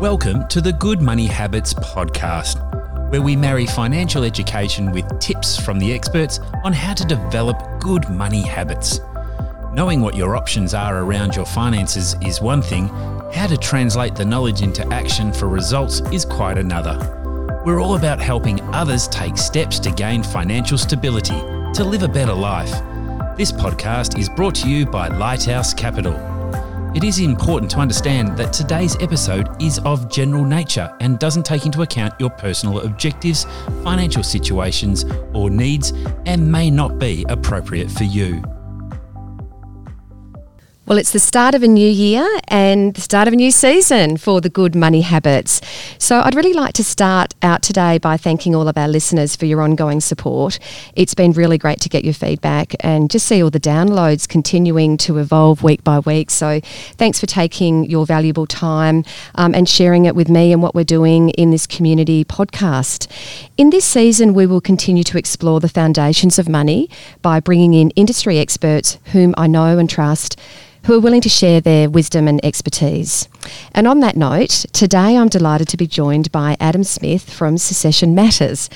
Welcome to the Good Money Habits podcast, where we marry financial education with tips from the experts on how to develop good money habits. Knowing what your options are around your finances is one thing, how to translate the knowledge into action for results is quite another. We're all about helping others take steps to gain financial stability, to live a better life. This podcast is brought to you by Lighthouse Capital. It is important to understand that today's episode is of general nature and doesn't take into account your personal objectives, financial situations, or needs, and may not be appropriate for you. Well, it's the start of a new year and the start of a new season for the good money habits. So, I'd really like to start out today by thanking all of our listeners for your ongoing support. It's been really great to get your feedback and just see all the downloads continuing to evolve week by week. So, thanks for taking your valuable time um, and sharing it with me and what we're doing in this community podcast. In this season, we will continue to explore the foundations of money by bringing in industry experts whom I know and trust who are willing to share their wisdom and expertise. And on that note, today I'm delighted to be joined by Adam Smith from Succession Matters.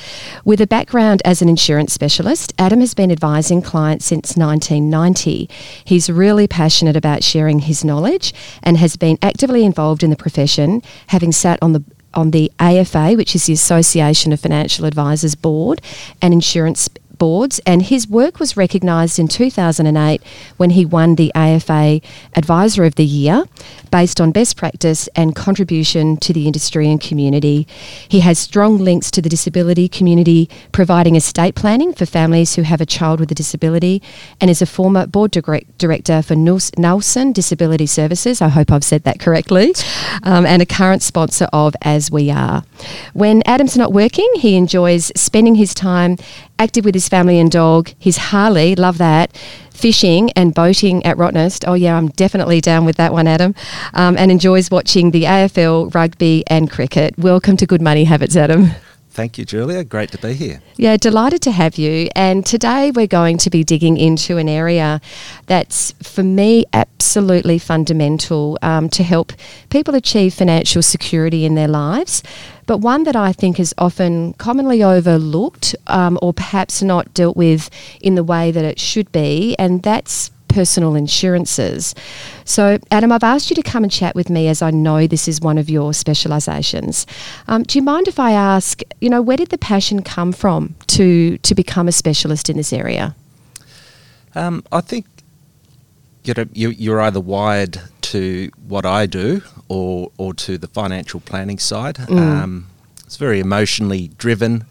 With a background as an insurance specialist, Adam has been advising clients since 1990. He's really passionate about sharing his knowledge and has been actively involved in the profession, having sat on the on the AFA, which is the Association of Financial Advisors Board, and insurance boards, and his work was recognised in 2008 when he won the AFA Advisor of the Year based on best practice and contribution to the industry and community. He has strong links to the disability community, providing estate planning for families who have a child with a disability, and is a former board director for Nulsen Disability Services. I hope I've said that correctly, um, and a current sponsor of As We Are. When Adam's not working, he enjoys spending his time active with his family and dog, his Harley, love that, fishing and boating at Rottnest. Oh, yeah, I'm definitely down with that one, Adam. Um, and enjoys watching the AFL, rugby, and cricket. Welcome to Good Money Habits, Adam. Thank you, Julia. Great to be here. Yeah, delighted to have you. And today we're going to be digging into an area that's, for me, absolutely fundamental um, to help people achieve financial security in their lives, but one that I think is often commonly overlooked um, or perhaps not dealt with in the way that it should be, and that's personal insurances. So, Adam, I've asked you to come and chat with me as I know this is one of your specialisations. Um, do you mind if I ask, you know, where did the passion come from to, to become a specialist in this area? Um, I think you know, you, you're either wired to what I do or, or to the financial planning side. Mm. Um, it's very emotionally driven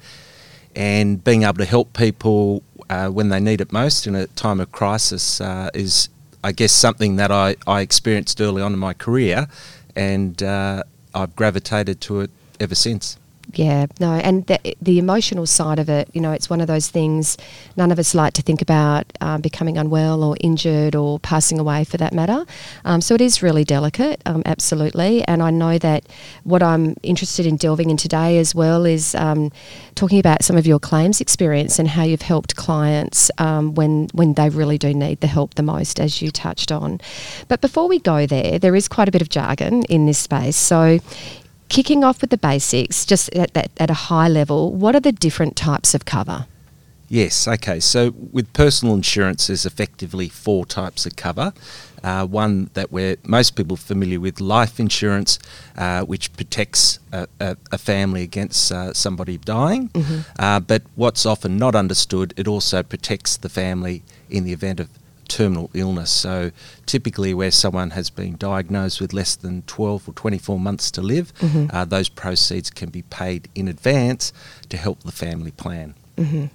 and being able to help people uh, when they need it most in a time of crisis uh, is, I guess, something that I, I experienced early on in my career, and uh, I've gravitated to it ever since. Yeah, no, and the, the emotional side of it, you know, it's one of those things none of us like to think about um, becoming unwell or injured or passing away for that matter. Um, so it is really delicate, um, absolutely. And I know that what I'm interested in delving in today as well is um, talking about some of your claims experience and how you've helped clients um, when, when they really do need the help the most, as you touched on. But before we go there, there is quite a bit of jargon in this space. So kicking off with the basics, just at, at, at a high level, what are the different types of cover? Yes, okay. So with personal insurance, there's effectively four types of cover. Uh, one that we're most people familiar with, life insurance, uh, which protects a, a, a family against uh, somebody dying. Mm-hmm. Uh, but what's often not understood, it also protects the family in the event of terminal illness. So, typically, where someone has been diagnosed with less than 12 or 24 months to live, mm-hmm. uh, those proceeds can be paid in advance to help the family plan. Mm-hmm.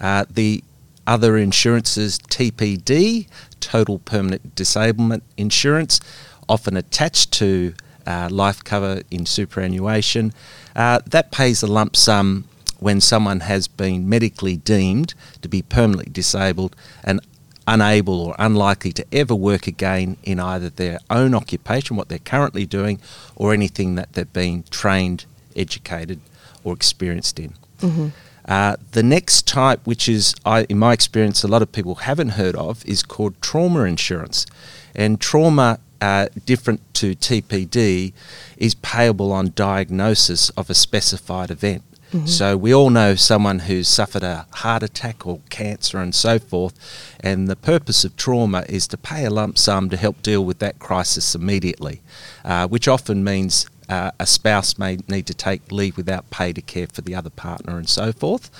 Uh, the other insurances, TPD, total permanent disablement insurance, often attached to uh, life cover in superannuation, uh, that pays a lump sum when someone has been medically deemed to be permanently disabled and unable or unlikely to ever work again in either their own occupation, what they're currently doing, or anything that they've been trained, educated, or experienced in. Mm-hmm. Uh, the next type, which is, I, in my experience, a lot of people haven't heard of, is called trauma insurance. And trauma uh, different to TPD, is payable on diagnosis of a specified event. Mm-hmm. So we all know someone who's suffered a heart attack or cancer and so forth, and the purpose of trauma is to pay a lump sum to help deal with that crisis immediately, uh, which often means uh, a spouse may need to take leave without pay to care for the other partner and so forth.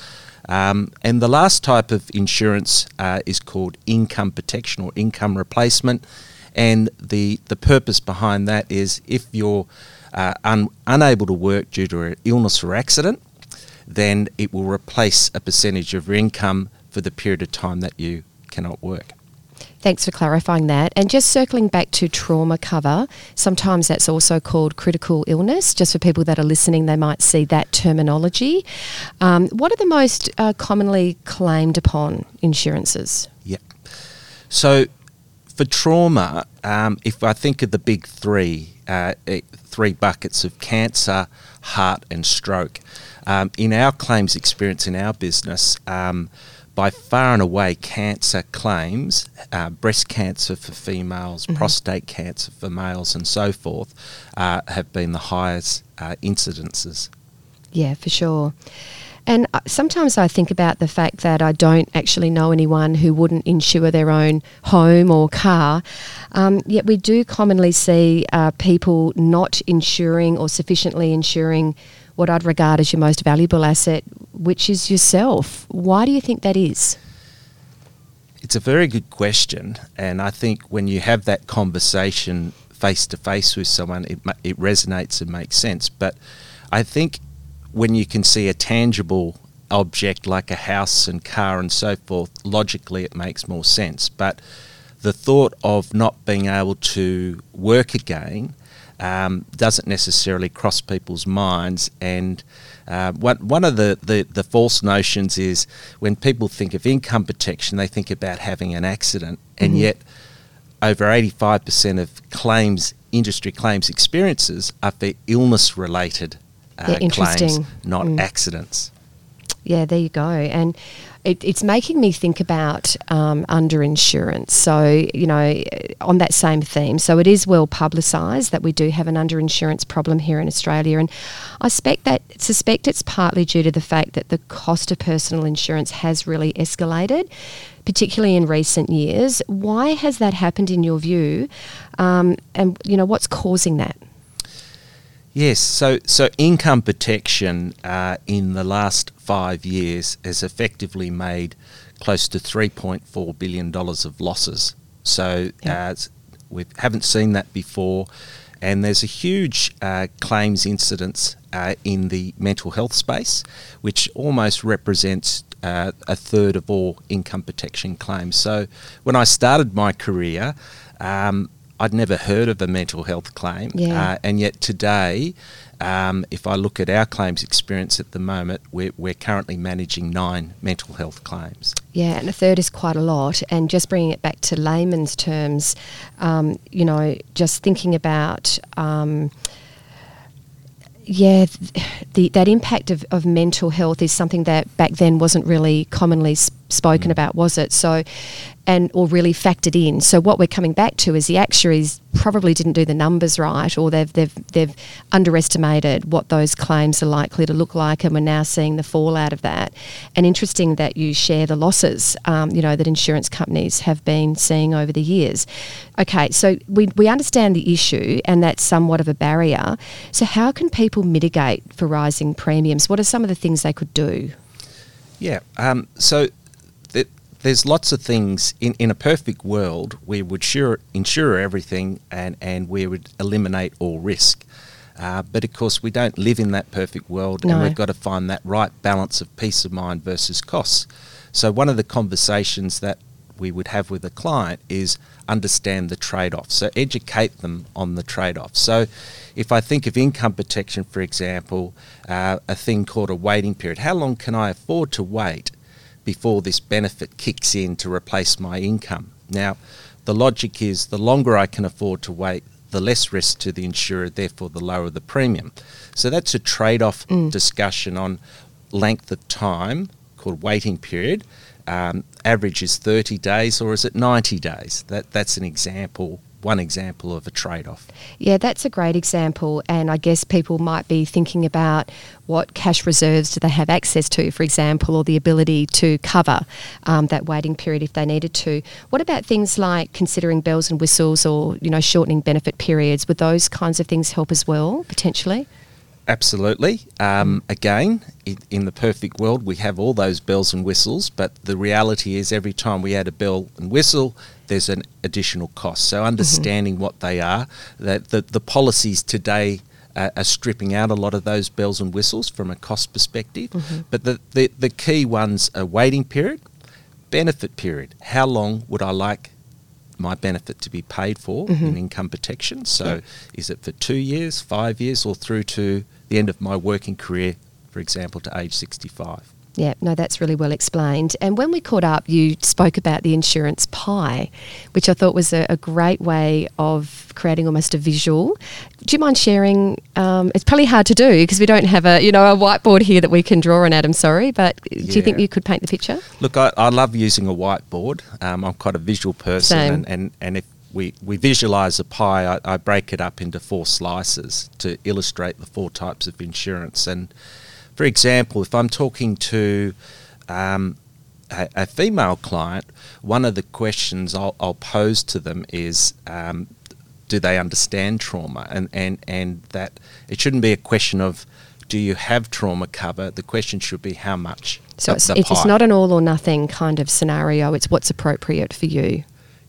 Um, and the last type of insurance uh, is called income protection or income replacement. And the, the purpose behind that is if you're uh, un- unable to work due to an illness or accident, then it will replace a percentage of your income for the period of time that you cannot work. Thanks for clarifying that. And just circling back to trauma cover, sometimes that's also called critical illness. Just for people that are listening, they might see that terminology. Um, what are the most uh, commonly claimed upon insurances? Yeah. So for trauma, um, if I think of the big three, uh, eh, three buckets of cancer, heart, and stroke, um, in our claims experience in our business, um, by far and away, cancer claims, uh, breast cancer for females, mm-hmm. prostate cancer for males, and so forth, uh, have been the highest uh, incidences. Yeah, for sure. And uh, sometimes I think about the fact that I don't actually know anyone who wouldn't insure their own home or car. Um, yet we do commonly see uh, people not insuring or sufficiently insuring what I'd regard as your most valuable asset, which is yourself. Why do you think that is? It's a very good question, and I think when you have that conversation face to face with someone, it it resonates and makes sense. But I think when you can see a tangible object like a house and car and so forth, logically it makes more sense. But the thought of not being able to work again um, doesn't necessarily cross people's minds. And uh, one, one of the, the, the, false notions is when people think of income protection, they think about having an accident, and mm-hmm. yet over 85% of claims, industry claims experiences are for illness related uh, claims, not mm. accidents. Yeah, there you go. And it, it's making me think about um, underinsurance. So, you know, on that same theme, so it is well publicised that we do have an underinsurance problem here in Australia, and I suspect that suspect it's partly due to the fact that the cost of personal insurance has really escalated, particularly in recent years. Why has that happened in your view, um, and you know what's causing that? Yes, so so income protection uh, in the last five years has effectively made close to three point four billion dollars of losses. So uh, we haven't seen that before, and there's a huge uh, claims incidence uh, in the mental health space, which almost represents uh, a third of all income protection claims. So when I started my career. Um, I'd never heard of a mental health claim, yeah. uh, and yet today, um, if I look at our claims experience at the moment, we're, we're currently managing nine mental health claims. Yeah, and a third is quite a lot. And just bringing it back to layman's terms, um, you know, just thinking about. Um, yeah, the, that impact of, of mental health is something that back then wasn't really commonly spoken mm. about, was it? So, and or really factored in. So what we're coming back to is the actuaries probably didn't do the numbers right, or they've they've they've underestimated what those claims are likely to look like, and we're now seeing the fallout of that. And interesting that you share the losses, um, you know, that insurance companies have been seeing over the years. Okay, so we we understand the issue, and that's somewhat of a barrier. So how can people mitigate for rising premiums? What are some of the things they could do? Yeah, um, so there's lots of things in, in a perfect world we would sure, insure everything and, and we would eliminate all risk. Uh, but of course, we don't live in that perfect world, no. and we've got to find that right balance of peace of mind versus costs. So, one of the conversations that we would have with a client is understand the trade off. So, educate them on the trade off. So, if I think of income protection, for example, uh, a thing called a waiting period, how long can I afford to wait? Before this benefit kicks in to replace my income. Now, the logic is the longer I can afford to wait, the less risk to the insurer, therefore, the lower the premium. So that's a trade off mm. discussion on length of time called waiting period. Um, average is 30 days or is it 90 days? That, that's an example one example of a trade off. Yeah, that's a great example. And I guess people might be thinking about what cash reserves do they have access to, for example, or the ability to cover um, that waiting period if they needed to. What about things like considering bells and whistles or, you know, shortening benefit periods? Would those kinds of things help as well, potentially? Absolutely. Um, again, in, in, the perfect world, we have all those bells and whistles, but the reality is every time we add a bell and whistle, there's an additional cost. So understanding mm-hmm. what they are, that the, the policies today uh, are stripping out a lot of those bells and whistles from a cost perspective. Mm-hmm. But the, the, the key ones are waiting period, benefit period. How long would I like my benefit to be paid for mm-hmm. in income protection. So, yeah. is it for two years, five years, or through to the end of my working career, for example, to age 65? Yeah, no, that's really well explained. And when we caught up, you spoke about the insurance pie, which I thought was a, a great way of creating almost a visual. Do you mind sharing? Um, it's probably hard to do because we don't have a you know a whiteboard here that we can draw on. Adam, sorry, but yeah. do you think you could paint the picture? Look, I, I love using a whiteboard. Um, I'm quite a visual person, Same. and, and and if we, we visualize a pie, I, I break it up into four slices to illustrate the four types of insurance and for example, if I'm talking to um, a, a, female client, one of the questions I'll, I'll pose to them is um, do they understand trauma? And, and, and that it shouldn't be a question of do you have trauma cover? The question should be how much. So it's, it's not an all or nothing kind of scenario, it's what's appropriate for you.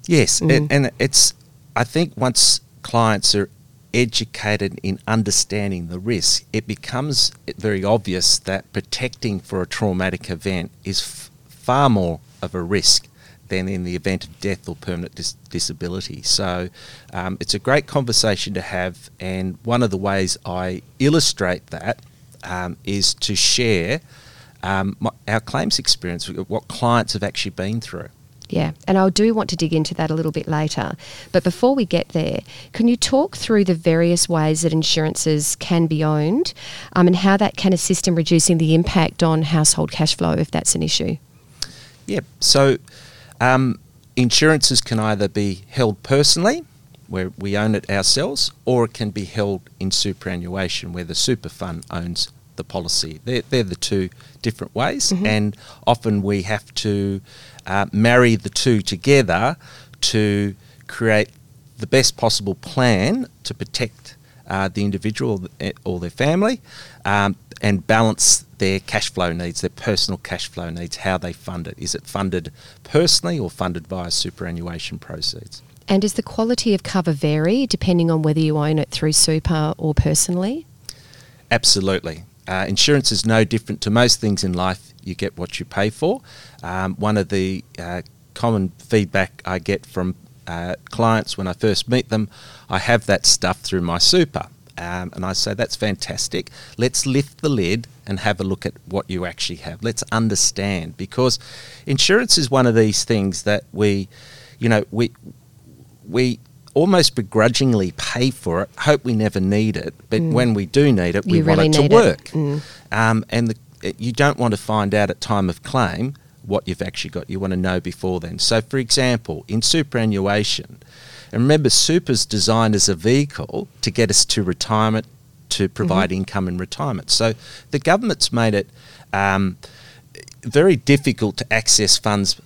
Yes, mm. it, and it's, I think once clients are educated in understanding the risk, it becomes very obvious that protecting for a traumatic event is f- far more of a risk than in the event of death or permanent dis- disability. So um, it's a great conversation to have, and one of the ways I illustrate that um, is to share um, my, our claims experience, what clients have actually been through. Yeah, and I do want to dig into that a little bit later. But before we get there, can you talk through the various ways that insurances can be owned um, and how that can assist in reducing the impact on household cash flow if that's an issue? Yeah, so um, insurances can either be held personally, where we own it ourselves, or it can be held in superannuation, where the super fund owns the policy. They're, they're the two different ways, mm-hmm. and often we have to uh, marry the two together to create the best possible plan to protect uh, the individual or their family um, and balance their cash flow needs, their personal cash flow needs, how they fund it. Is it funded personally or funded via superannuation proceeds? And does the quality of cover vary depending on whether you own it through super or personally? Absolutely. Uh, insurance is no different to most things in life. You get what you pay for. Um, one of the uh, common feedback I get from uh, clients when I first meet them, I have that stuff through my super. Um, and I say, that's fantastic. Let's lift the lid and have a look at what you actually have. Let's understand because insurance is one of these things that we, you know, we, we almost begrudgingly pay for it, hope we never need it, but mm. when we do need it, we you want really it to work. It. Mm. Um, and the, you don't want to find out at time of claim what you've actually got. You want to know before then. So, for example, in superannuation, and remember, super's designed as a vehicle to get us to retirement, to provide mm-hmm. income in retirement. So, the government's made it um, very difficult to access funds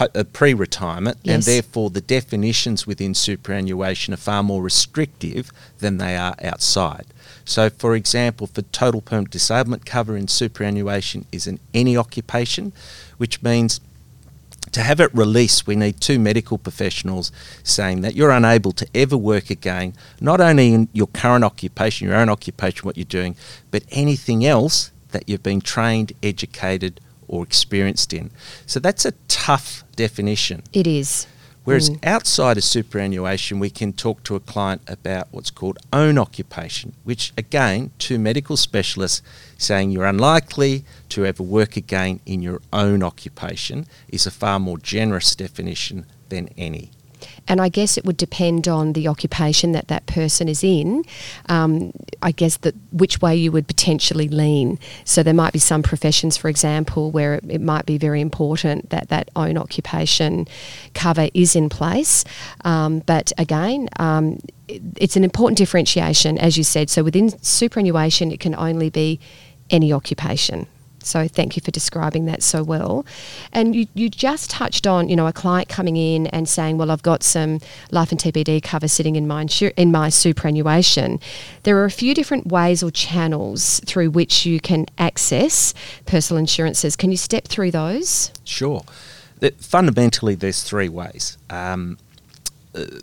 uh, pre-retirement, yes. and therefore the definitions within superannuation are far more restrictive than they are outside. So, for example, for total permanent disablement cover in superannuation is in any occupation, which means to have it released, we need two medical professionals saying that you're unable to ever work again, not only in your current occupation, your own occupation, what you're doing, but anything else that you've been trained, educated, or experienced in. So that's a tough definition. It is. Whereas mm. outside of superannuation, we can talk to a client about what's called own occupation, which again, two medical specialists saying you're unlikely to ever work again in your own occupation is a far more generous definition than any. And I guess it would depend on the occupation that that person is in. Um, I guess that which way you would potentially lean. So there might be some professions, for example, where it, it might be very important that that own occupation cover is in place. Um, but again, um, it, it's an important differentiation, as you said. So within superannuation, it can only be any occupation. So thank you for describing that so well. And you, you just touched on, you know, a client coming in and saying, well, I've got some life and TPD cover sitting in my, in my superannuation. There are a few different ways or channels through which you can access personal insurances. Can you step through those? Sure. The, fundamentally, there's three ways. Um,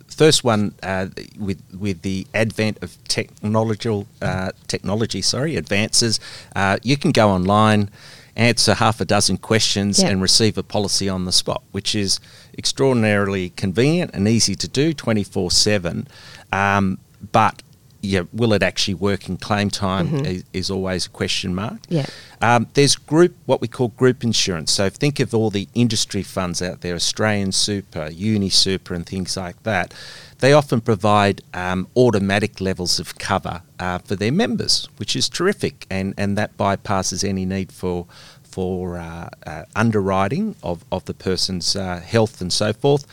first one uh, with with the advent of technological uh, technology, sorry, advances, uh, you can go online, answer half a dozen questions, yep. and receive a policy on the spot, which is extraordinarily convenient and easy to do, twenty four seven. Um, but yeah, will it actually work in claim time mm-hmm. is, is, always a question mark. Yeah. Um, there's group, what we call group insurance. So think of all the industry funds out there, Australian Super, Uni Super, and things like that. They often provide um, automatic levels of cover uh, for their members, which is terrific, and, and that bypasses any need for for uh, uh, underwriting of, of the person's uh, health and so forth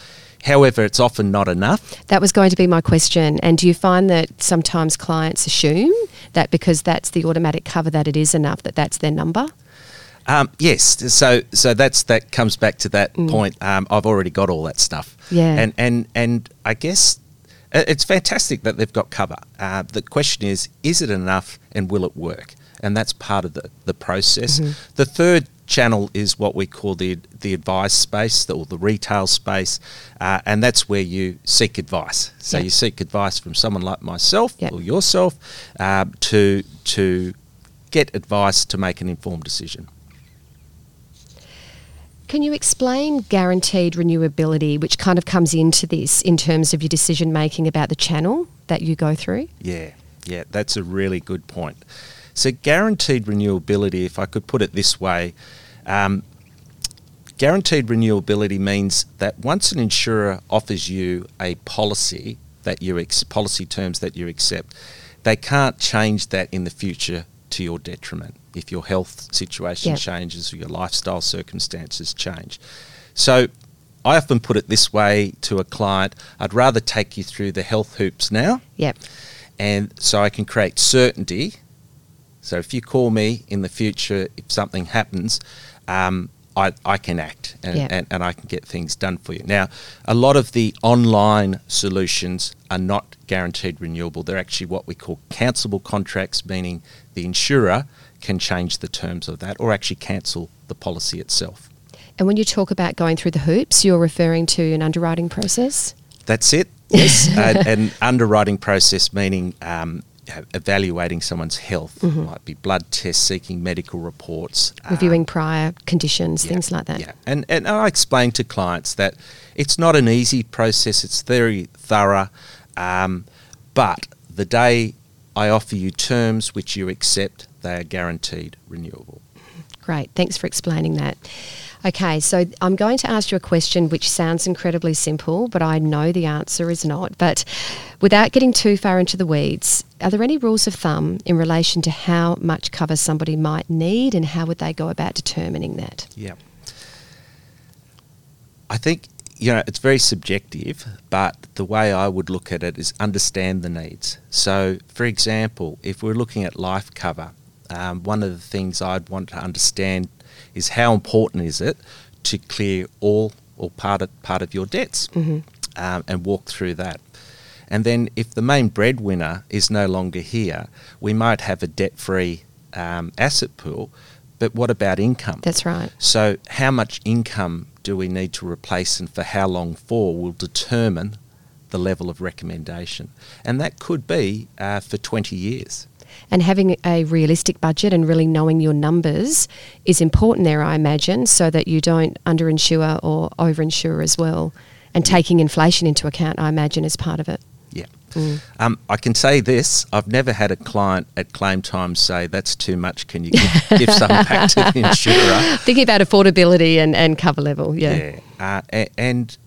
However, it's often not enough. That was going to be my question. And do you find that sometimes clients assume that because that's the automatic cover that it is enough that that's their number? Um, yes, so so that's that comes back to that mm. point. Um, I've already got all that stuff. Yeah, and and and I guess it's fantastic that they've got cover. Uh, the question is, is it enough, and will it work? And that's part of the the process. Mm-hmm. The third channel is what we call the the advice space or the retail space, uh, and that's where you seek advice. So yep. you seek advice from someone like myself yep. or yourself uh, to to get advice to make an informed decision. Can you explain guaranteed renewability, which kind of comes into this in terms of your decision making about the channel that you go through? Yeah, yeah, that's a really good point. So, guaranteed renewability, if I could put it this way, um, guaranteed renewability means that once an insurer offers you a policy that you ex- policy terms that you accept, they can't change that in the future to your detriment if your health situation yep. changes or your lifestyle circumstances change. So I often put it this way to a client I'd rather take you through the health hoops now. Yep. And so I can create certainty. So if you call me in the future, if something happens, um, I, I can act and, yeah. and, and, I can get things done for you. Now, a lot of the online solutions are not guaranteed renewable. They're actually what we call cancelable contracts, meaning the insurer can change the terms of that or actually cancel the policy itself. And when you talk about going through the hoops, you're referring to an underwriting process? That's it. Yes, an underwriting process meaning um, evaluating someone's health. Mm-hmm. Might be blood tests, seeking medical reports, reviewing um, prior conditions, yeah, things like that. Yeah, and and I explain to clients that it's not an easy process. It's very thorough, um, but the day I offer you terms which you accept, they are guaranteed renewable. Great, thanks for explaining that. Okay, so I'm going to ask you a question which sounds incredibly simple, but I know the answer is not. But without getting too far into the weeds, are there any rules of thumb in relation to how much cover somebody might need and how would they go about determining that? Yeah. I think you know, it's very subjective, but the way I would look at it is understand the needs. So, for example, if we're looking at life cover, um, one of the things I'd want to understand is how important is it to clear all or part of, part of your debts mm-hmm. um, and walk through that. And then if the main breadwinner is no longer here, we might have a debt-free um, asset pool, but what about income? That's right. So how much income do we need to replace and for how long for will determine the level of recommendation. And that could be uh, for 20 years and having a realistic budget and really knowing your numbers is important there, I imagine, so that you don't underinsure or overinsure as well. And taking inflation into account, I imagine, is part of it. Yeah. Mm. Um, I can say this I've never had a client at claim time say, that's too much, can you give, give some back to the insurer? Thinking about affordability and, and cover level, yeah. Yeah. Uh, and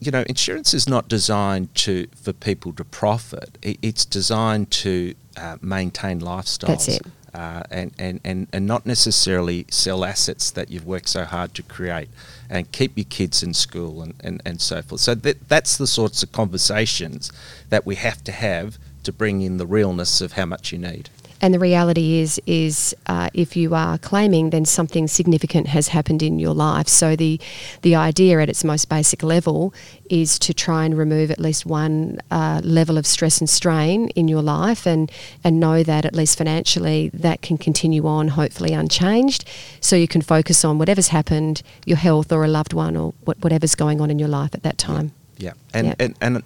you know, insurance is not designed to for people to profit. It, it's designed to uh, maintain lifestyles. That's it. Uh, and, and, and, and not necessarily sell assets that you've worked so hard to create and keep your kids in school and, and, and so forth. So that, that's the sorts of conversations that we have to have to bring in the realness of how much you need. And the reality is, is uh, if you are claiming, then something significant has happened in your life. So the the idea, at its most basic level, is to try and remove at least one uh, level of stress and strain in your life, and and know that at least financially that can continue on, hopefully unchanged. So you can focus on whatever's happened, your health or a loved one, or whatever's going on in your life at that time. Yeah, and yeah. and and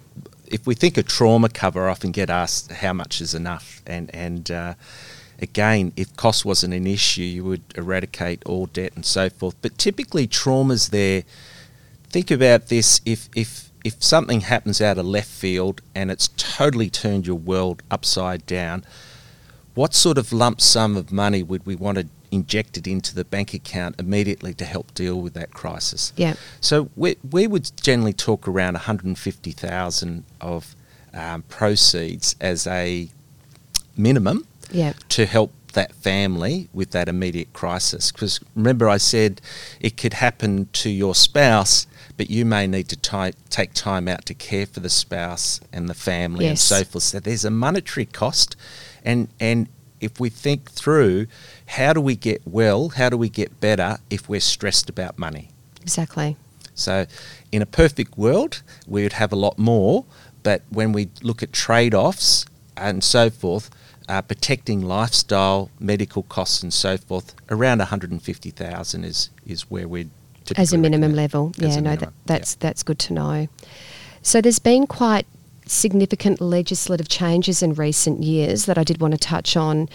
if we think of trauma cover, I often get asked how much is enough, and and uh, again, if cost wasn't an issue, you would eradicate all debt and so forth. But typically, trauma's there. Think about this: if if if something happens out of left field and it's totally turned your world upside down, what sort of lump sum of money would we want to injected into the bank account immediately to help deal with that crisis. Yeah. So we, we would generally talk around 150,000 of um, proceeds as a minimum yeah. to help that family with that immediate crisis. Because remember, I said it could happen to your spouse, but you may need to t- take time out to care for the spouse and the family yes. and so forth. So there's a monetary cost, and and if we think through how do we get well, how do we get better if we're stressed about money? Exactly. So, in a perfect world, we would have a lot more, but when we look at trade offs and so forth, uh, protecting lifestyle, medical costs, and so forth, around 150,000 is, is where we'd as a minimum level. Yeah, no, that, that's yeah. that's good to know. So there's been quite significant legislative changes in recent years that I did want to touch on.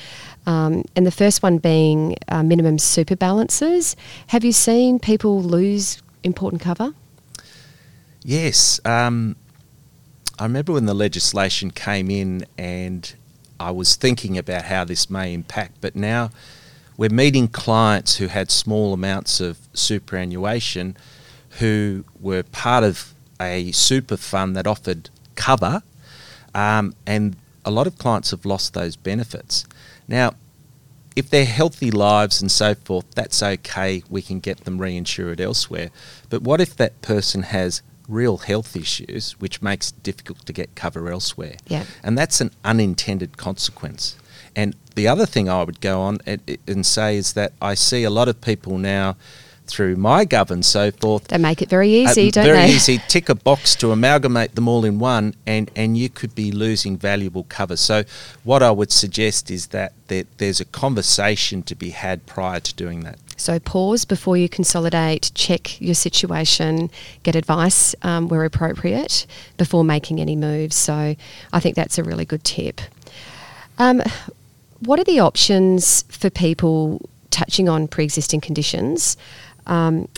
Um, and the first one being uh, minimum super balances. Have you seen people lose important cover? Yes. Um, I remember when the legislation came in and I was thinking about how this may impact, but now we're meeting clients who had small amounts of superannuation who were part of a super fund that offered cover, um, and a lot of clients have lost those benefits. Now, if they're healthy lives and so forth, that's okay. We can get them reinsured elsewhere. But what if that person has real health issues, which makes it difficult to get cover elsewhere? Yeah. And that's an unintended consequence. And the other thing I would go on and, and say is that I see a lot of people now through MyGov and so forth. They make it very easy, uh, don't very they? Very easy. Tick a box to amalgamate them all in one, and, and you could be losing valuable cover. So, what I would suggest is that there, there's a conversation to be had prior to doing that. So, pause before you consolidate, check your situation, get advice um, where appropriate before making any moves. So, I think that's a really good tip. Um, what are the options for people touching on pre existing conditions? Um,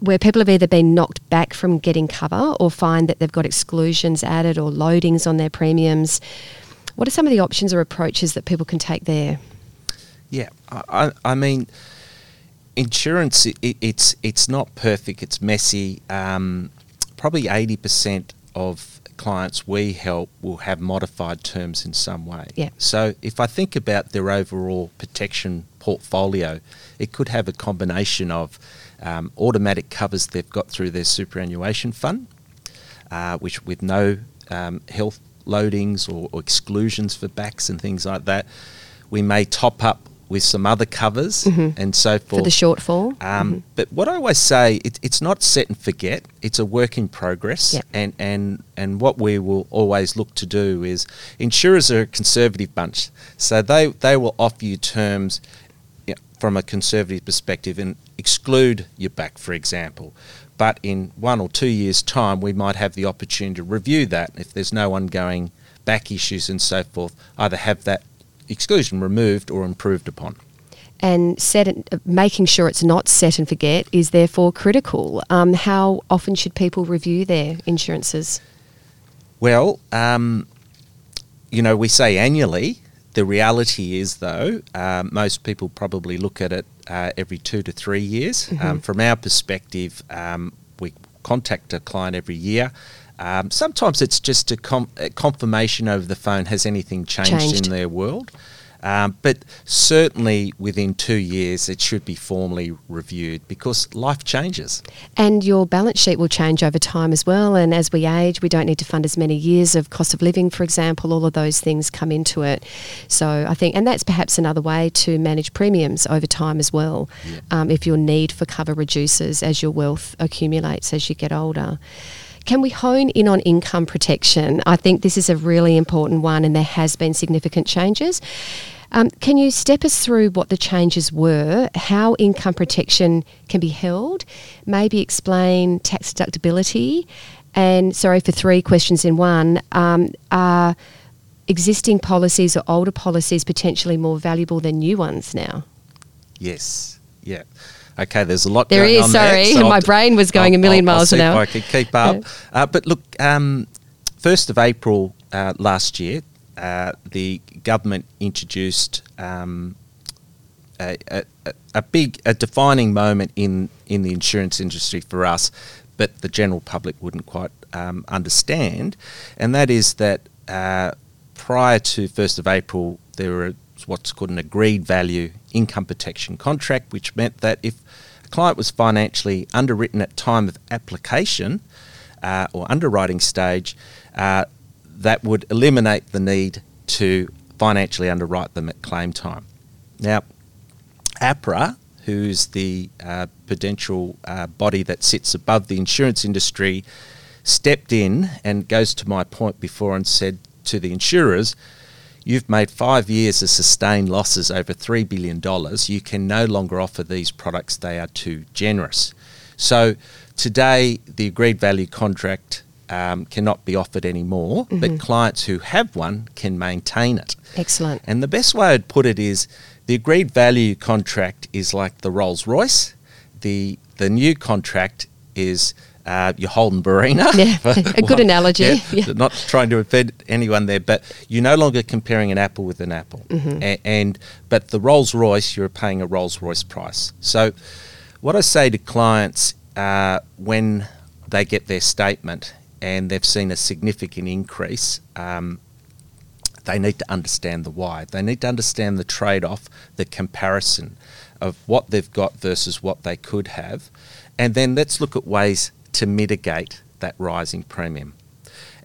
where people have either been knocked back from getting cover or find that they've got exclusions added or loadings on their premiums. What are some of the options or approaches that people can take there? Yeah, I, I mean, insurance it, it's it's not perfect. It's messy. Um, probably eighty percent of clients we help will have modified terms in some way. Yeah. So if I think about their overall protection portfolio, it could have a combination of um, automatic covers they've got through their superannuation fund, uh, which with no um, health loadings or, or, exclusions for backs and things like that. We may top up with some other covers mm-hmm. and so forth. For the shortfall. Um, mm-hmm. But what I always say, it, it's not set and forget. It's a work in progress. Yep. And, and, and what we will always look to do is insurers are a conservative bunch. So they, they will offer you terms you know, from a conservative perspective and exclude your back, for example. But in one or two years' time, we might have the opportunity to review that if there's no ongoing back issues and so forth, either have that exclusion removed or improved upon. And set uh, making sure it's not set and forget is therefore critical. Um, how often should people review their insurances? Well, um, you know, we say annually. The reality is, though, um, most people probably look at it uh, every two to three years. Mm-hmm. Um, from our perspective, um, we contact a client every year. Um, sometimes it's just a, com- a, confirmation over the phone has anything changed, Changed. in their world. Um, but certainly within two years, it should be formally reviewed because life changes. And your balance sheet will change over time as well. And as we age, we don't need to fund as many years of cost of living, for example. All of those things come into it. So I think, and that's perhaps another way to manage premiums over time as well. Um, if your need for cover reduces as your wealth accumulates as you get older. Can we hone in on income protection? I think this is a really important one, and there has been significant changes. Um, can you step us through what the changes were, how income protection can be held, maybe explain tax deductibility, and sorry for three questions in one. Um, are existing policies or older policies potentially more valuable than new ones now? Yes. Yeah. Okay, there's a lot There going is, on sorry. there. so My I'll- brain was going a I'll- million I'll- I'll miles see an hour. I could keep up. Uh, but look, um, 1st of April uh, last year, uh, the government introduced um, a, a, a- a big, a defining moment in, in the insurance industry for us, but the general public wouldn't quite um, understand, and that is that uh, prior to 1st of April, there was what's called an agreed value income protection contract, which meant that if a client was financially underwritten at time of application uh, or underwriting stage, uh, that would eliminate the need to financially underwrite them at claim time. Now, APRA, who's the uh, prudential uh, body that sits above the insurance industry, stepped in and goes to my point before and said to the insurers, You've made five years of sustained losses over $3 billion. You can no longer offer these products, they are too generous. So today, the agreed value contract um, cannot be offered anymore, but clients who have one can maintain it. Excellent. And the best way I'd put it is the agreed value contract is like the Rolls Royce. The the new contract is uh, your Holden Barina. Yeah, a good analogy. Yeah. Not trying to offend anyone there, but you're no longer comparing an apple with an apple. Mm-hmm. A- and but the Rolls Royce, you're paying a Rolls Royce price. So, what I say to clients uh, when they get their statement and they've seen a significant increase. Um, they need to understand the why. They need to understand the trade off, the comparison of what they've got versus what they could have. And then let's look at ways to mitigate that rising premium.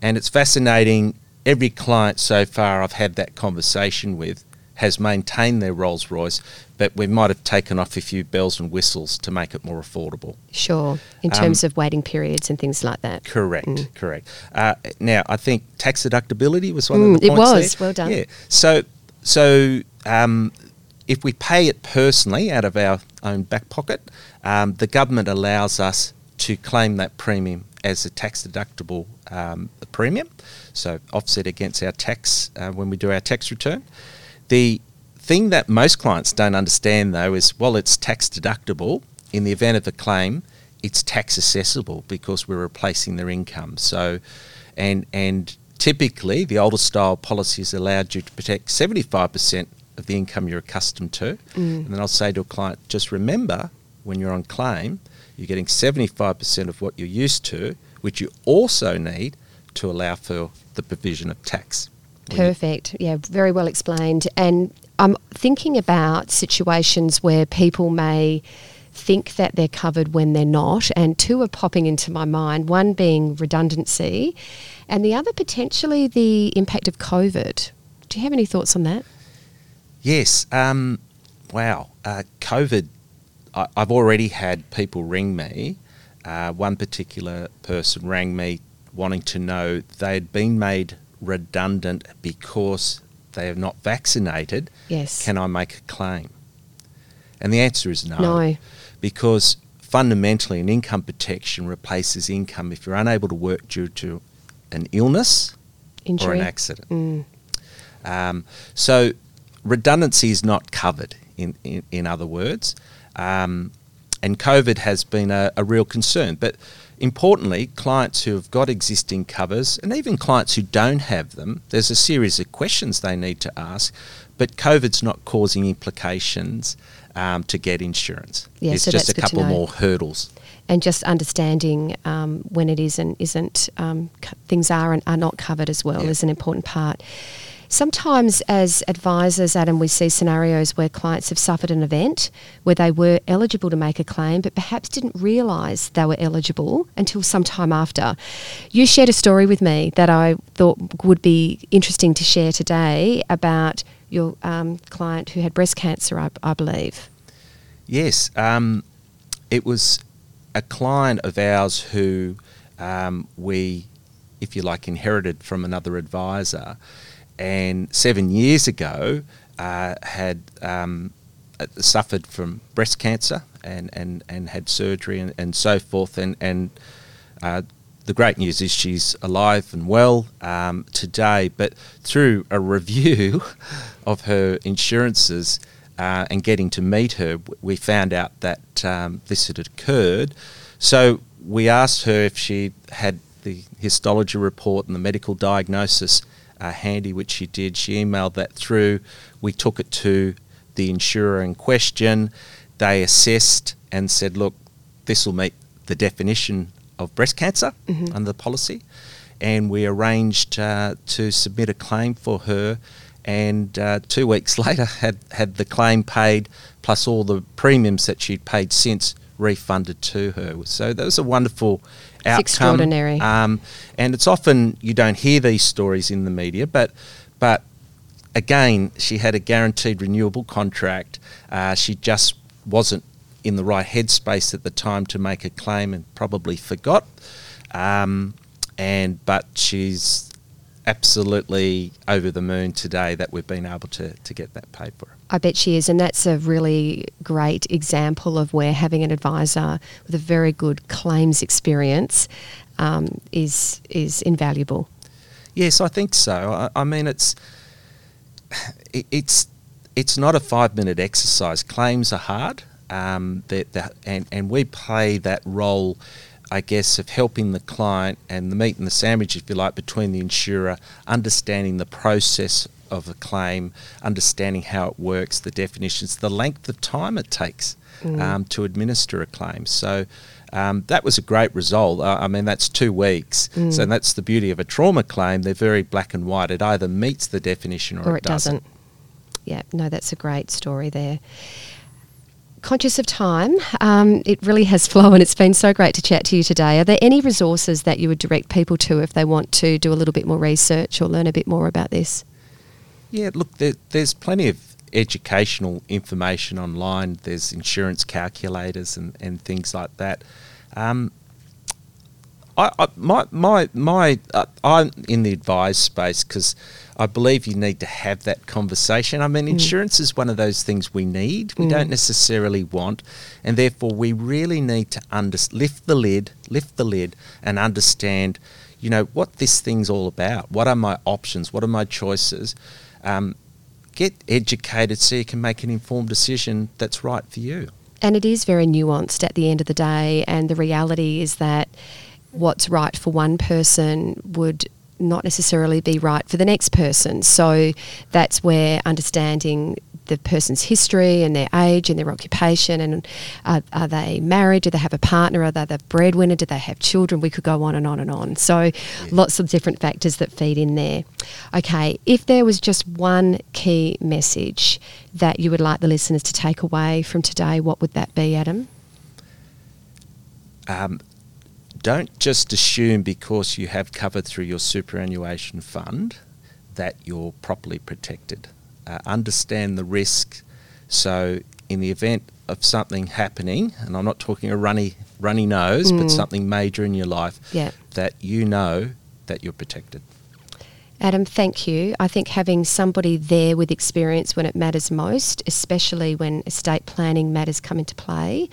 And it's fascinating. Every client so far I've had that conversation with has maintained their Rolls Royce, but we might have taken off a few bells and whistles to make it more affordable. Sure. In Um, terms of waiting periods and things like that. Correct, correct. Uh, now, I think tax deductibility was one Mm, of the points. it was. there. Well done. Yeah. So, so um, if we pay it personally out of our own back pocket, um, the government allows us to claim that premium as a tax deductible um, premium, so offset against our tax uh, when we do our tax return. The thing that most clients don't understand though is while it's tax deductible, in the event of a claim, it's tax assessable because we're replacing their income. So, and and typically the older style policies allowed you to protect 75% of the income you're accustomed to. And then I'll say to a client, just remember when you're on claim, you're getting 75% of what you're used to, which you also need to allow for the provision of tax. Perfect. Yeah, very well explained. And I'm thinking about situations where people may think that they're covered when they're not, and two are popping into my mind one being redundancy, and the other potentially the impact of COVID. Do you have any thoughts on that? Yes. Um, wow. Uh, COVID, I, I've already had people ring me. Uh, one particular person rang me wanting to know they had been made redundant because they are not vaccinated. Yes. Can I make a claim? And the answer is no. No. Because fundamentally, an income protection replaces income if you're unable to work due to an illness Injury. or an accident. Mm. Um, so redundancy is not covered, in, in, in other words. Um, and COVID has been a, a real concern. But importantly, clients who have got existing covers, and even clients who don't have them, there's a series of questions they need to ask. But COVID's not causing implications um, to get insurance. Yeah, it's so just a couple more hurdles. and just understanding um, when it is and isn't, um, things are and are not covered as well Yeah. is an important part. Sometimes, as advisors, Adam, we see scenarios where clients have suffered an event where they were eligible to make a claim, but perhaps didn't realise they were eligible until some time after. You shared a story with me that I thought would be interesting to share today about your um, client who had breast cancer, I, I believe. Yes, um, it was a client of ours who um, we, if you like, inherited from another advisor, and seven years ago uh, had um, uh, suffered from breast cancer and, and, and had surgery and, and so forth, and and uh, the great news is she's alive and well um, today, but through a review of her insurances uh, and getting to meet her, we found out that um, this had occurred. So we asked her if she had the histology report and the medical diagnosis uh, handy, which she did. She emailed that through. We took it to the insurer in question. They assessed and said, look, this will meet the definition of breast cancer Mhm. under the policy. And we arranged uh, to submit a claim for her. And uh, two weeks later, had, had the claim paid plus all the premiums that she'd paid since refunded to her. So that was a wonderful It's extraordinary. Um, and it's often you don't hear these stories in the media, but but again, she had a guaranteed renewable contract. Uh, she just wasn't in the right headspace at the time to make a claim and probably forgot. Um, and but she's absolutely over the moon today that we've been able to, to get that paid for. I bet she is, and that's a really great example of where having an advisor with a very good claims experience um, is is invaluable. Yes, I think so. I, I mean, it's it, it's it's not a five minute exercise. Claims are hard, um, that that and and we play that role, I guess, of helping the client and the meat and the sandwich, if you like, between the insurer, understanding the process of a claim, understanding how it works, the definitions, the length of time it takes Mm. um, to administer a claim. So. Um, that was a great result. Uh, I mean, that's two weeks. So Mm. that's the beauty of a trauma claim. They're very black and white. It either meets the definition or, or it doesn't. Yeah, no, that's a great story there. Conscious of time, um, it really has flown. And it's been so great to chat to you today. Are there any resources that you would direct people to if they want to do a little bit more research or learn a bit more about this? Yeah, look, there, there's plenty of educational information online. There's insurance calculators and, and things like that. Um, I, I, my my my uh, I'm in the advised space because I believe you need to have that conversation. I mean, insurance is one of those things we need. We Mm. don't necessarily want, and therefore we really need to under, lift the lid, lift the lid, and understand, you know, what this thing's all about. What are my options? What are my choices? Um, get educated so you can make an informed decision that's right for you. And it is very nuanced at the end of the day. And the reality is that what's right for one person would not necessarily be right for the next person. So that's where understanding the person's history and their age and their occupation and uh, are they married? Do they have a partner? Are they the breadwinner? Do they have children? We could go on and on and on. So lots of different factors that feed in there. Okay, if there was just one key message that you would like the listeners to take away from today, what would that be, Adam? um, don't just assume because you have cover through your superannuation fund that you're properly protected. Uh, understand the risk. So, in the event of something happening, and I'm not talking a runny runny nose, but Mm. something major in your life, Yeah. that you know that you're protected. Adam, thank you. I think having somebody there with experience when it matters most, especially when estate planning matters come into play,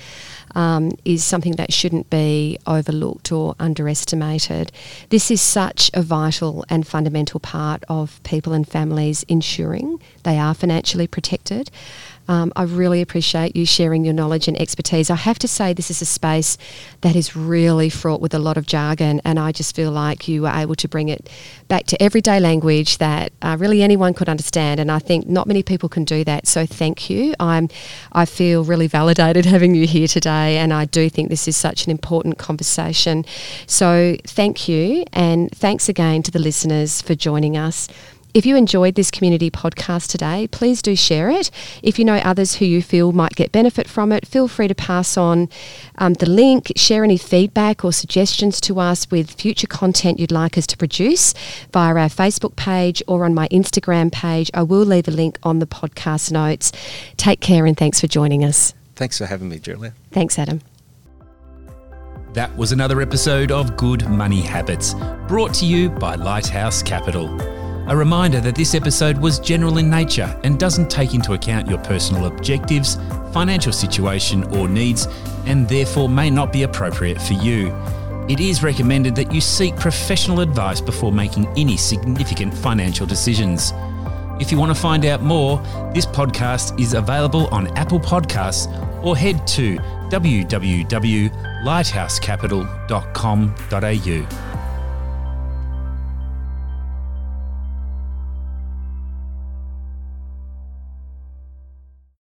um, is something that shouldn't be overlooked or underestimated. This is such a vital and fundamental part of people and families ensuring they are financially protected. Um, I really appreciate you sharing your knowledge and expertise. I have to say, this is a space that is really fraught with a lot of jargon, and I just feel like you were able to bring it back to everyday language that uh, really anyone could understand. And I think not many people can do that. So thank you. I'm, I feel really validated having you here today, and I do think this is such an important conversation. So thank you, and thanks again to the listeners for joining us. If you enjoyed this community podcast today, please do share it. If you know others who you feel might get benefit from it, feel free to pass on um, the link, share any feedback or suggestions to us with future content you'd like us to produce via our Facebook page or on my Instagram page. I will leave a link on the podcast notes. Take care and thanks for joining us. Thanks for having me, Julia. Thanks, Adam. That was another episode of Good Money Habits, brought to you by Lighthouse Capital. A reminder that this episode was general in nature and doesn't take into account your personal objectives, financial situation, or needs, and therefore may not be appropriate for you. It is recommended that you seek professional advice before making any significant financial decisions. If you want to find out more, this podcast is available on Apple Podcasts or head to www.lighthousecapital.com.au.